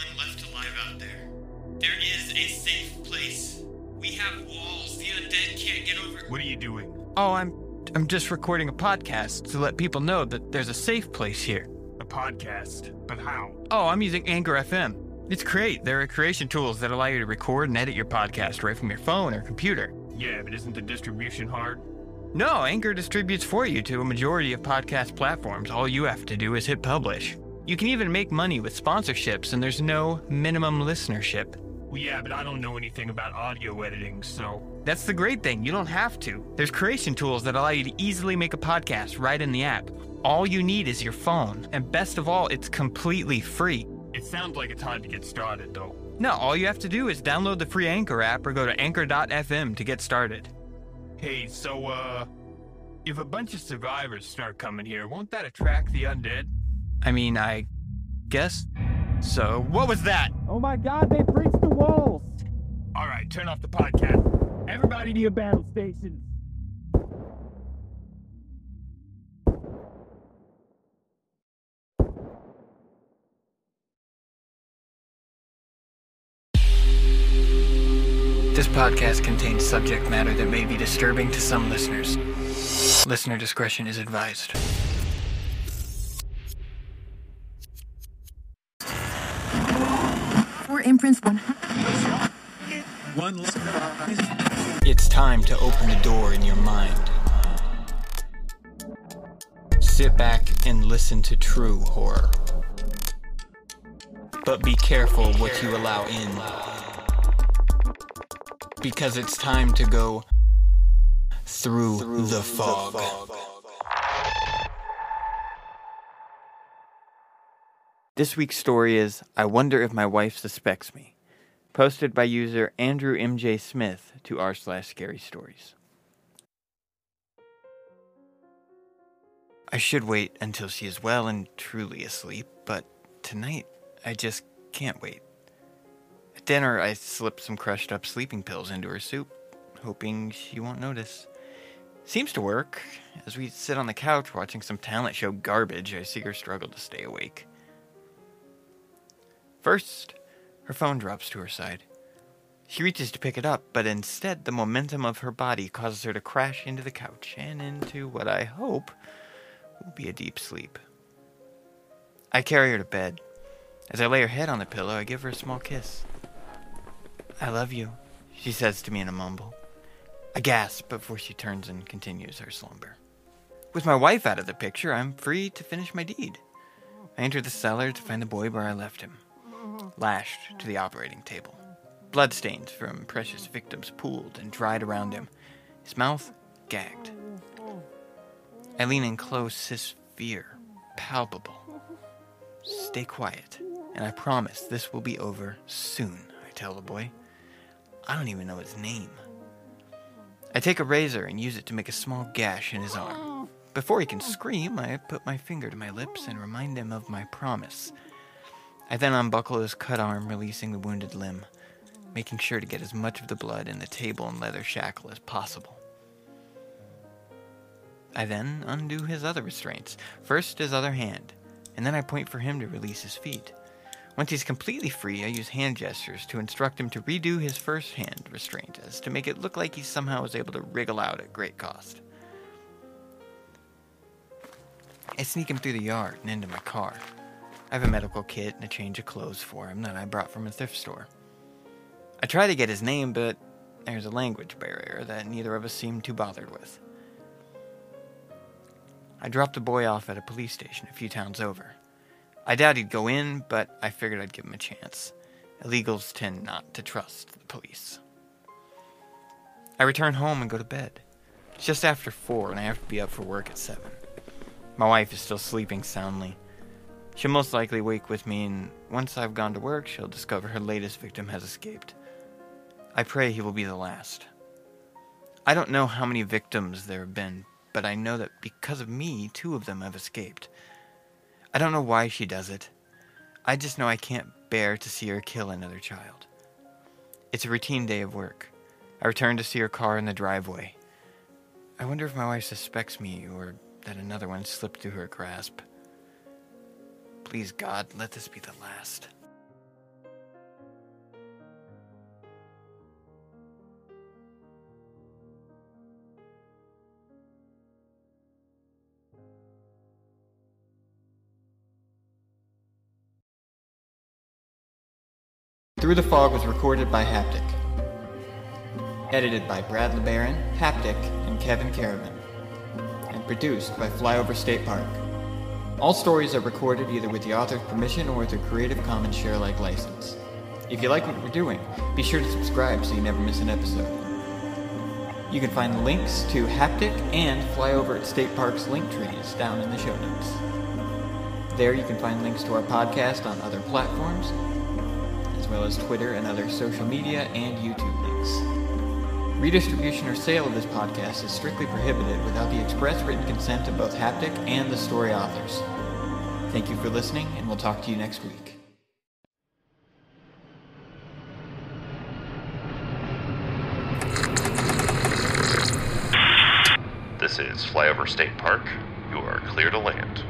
anyone left alive out there. There is a safe place. We have walls. The undead can't get over. What are you doing? Oh, I'm I'm just recording a podcast to let people know that there's a safe place here. A podcast. But how? Oh, I'm using Anchor FM. It's great. There are creation tools that allow you to record and edit your podcast right from your phone or computer. Yeah, but isn't the distribution hard? No, Anchor distributes for you to a majority of podcast platforms. All you have to do is hit publish. You can even make money with sponsorships, and there's no minimum listenership. Well, yeah, but I don't know anything about audio editing, so. That's the great thing. You don't have to. There's creation tools that allow you to easily make a podcast right in the app. All you need is your phone, and best of all, it's completely free. It sounds like it's time to get started, though. No, all you have to do is download the free Anchor app or go to anchor.fm to get started. Hey, so, uh. If a bunch of survivors start coming here, won't that attract the undead? I mean, I guess. So, what was that? Oh my god, they breached the walls! Alright, turn off the podcast. Everybody to your battle stations. This podcast contains subject matter that may be disturbing to some listeners. Listener discretion is advised. One. It's time to open the door in your mind. Sit back and listen to true horror. But be careful what you allow in. Because it's time to go through, the fog. This week's story is I Wonder If My Wife Suspects Me, posted by user Andrew MJ Smith to r slash scary stories. I should wait until she is well and truly asleep, but tonight I just can't wait. At dinner, I slipped some crushed up sleeping pills into her soup, hoping she won't notice. Seems to work. As we sit on the couch watching some talent show garbage, I see her struggle to stay awake. First, her phone drops to her side. She reaches to pick it up, but instead, the momentum of her body causes her to crash into the couch and into what I hope will be a deep sleep. I carry her to bed. As I lay her head on the pillow, I give her a small kiss. I love you, she says to me in a mumble. I gasp before she turns and continues her slumber. With my wife out of the picture, I'm free to finish my deed. I enter the cellar to find the boy where I left him, lashed to the operating table. Bloodstains from precious victims pooled and dried around him, his mouth gagged. I lean in close, his fear palpable. Stay quiet, and I promise this will be over soon, I tell the boy. I don't even know his name. I take a razor and use it to make a small gash in his arm. Before he can scream, I put my finger to my lips and remind him of my promise. I then unbuckle his cut arm, releasing the wounded limb, making sure to get as much of the blood in the table and leather shackle as possible. I then undo his other restraints, first his other hand, and then I point for him to release his feet. Once he's completely free, I use hand gestures to instruct him to redo his first hand restraint, as to make it look like he somehow was able to wriggle out at great cost. I sneak him through the yard and into my car. I have a medical kit and a change of clothes for him that I brought from a thrift store. I try to get his name, but there's a language barrier that neither of us seem too bothered with. I dropped the boy off at a police station a few towns over. I doubt he'd go in, but I figured I'd give him a chance. Illegals tend not to trust the police. I return home and go to bed. It's just after four, and I have to be up for work at seven. My wife is still sleeping soundly. She'll most likely wake with me, and once I've gone to work, she'll discover her latest victim has escaped. I pray he will be the last. I don't know how many victims there have been, but I know that because of me, two of them have escaped. I don't know why she does it. I just know I can't bear to see her kill another child. It's a routine day of work. I return to see her car in the driveway. I wonder if my wife suspects me or that another one slipped through her grasp. Please, God, let this be the last. Through the Fog was recorded by Haptic. Edited by Brad LeBaron, Haptic, and Kevyn Kerrivan. And produced by Flyover State Park. All stories are recorded either with the author's permission or with a Creative Commons share-alike license. If you like what we're doing, be sure to subscribe so you never miss an episode. You can find links to Haptic and Flyover at State Park's link trees down in the show notes. There you can find links to our podcast on other platforms, as well as Twitter and other social media and YouTube links. Redistribution or sale of this podcast is strictly prohibited without the express written consent of both Haptic and the story authors. Thank you for listening, and we'll talk to you next week. This is Flyover State Park. You are clear to land.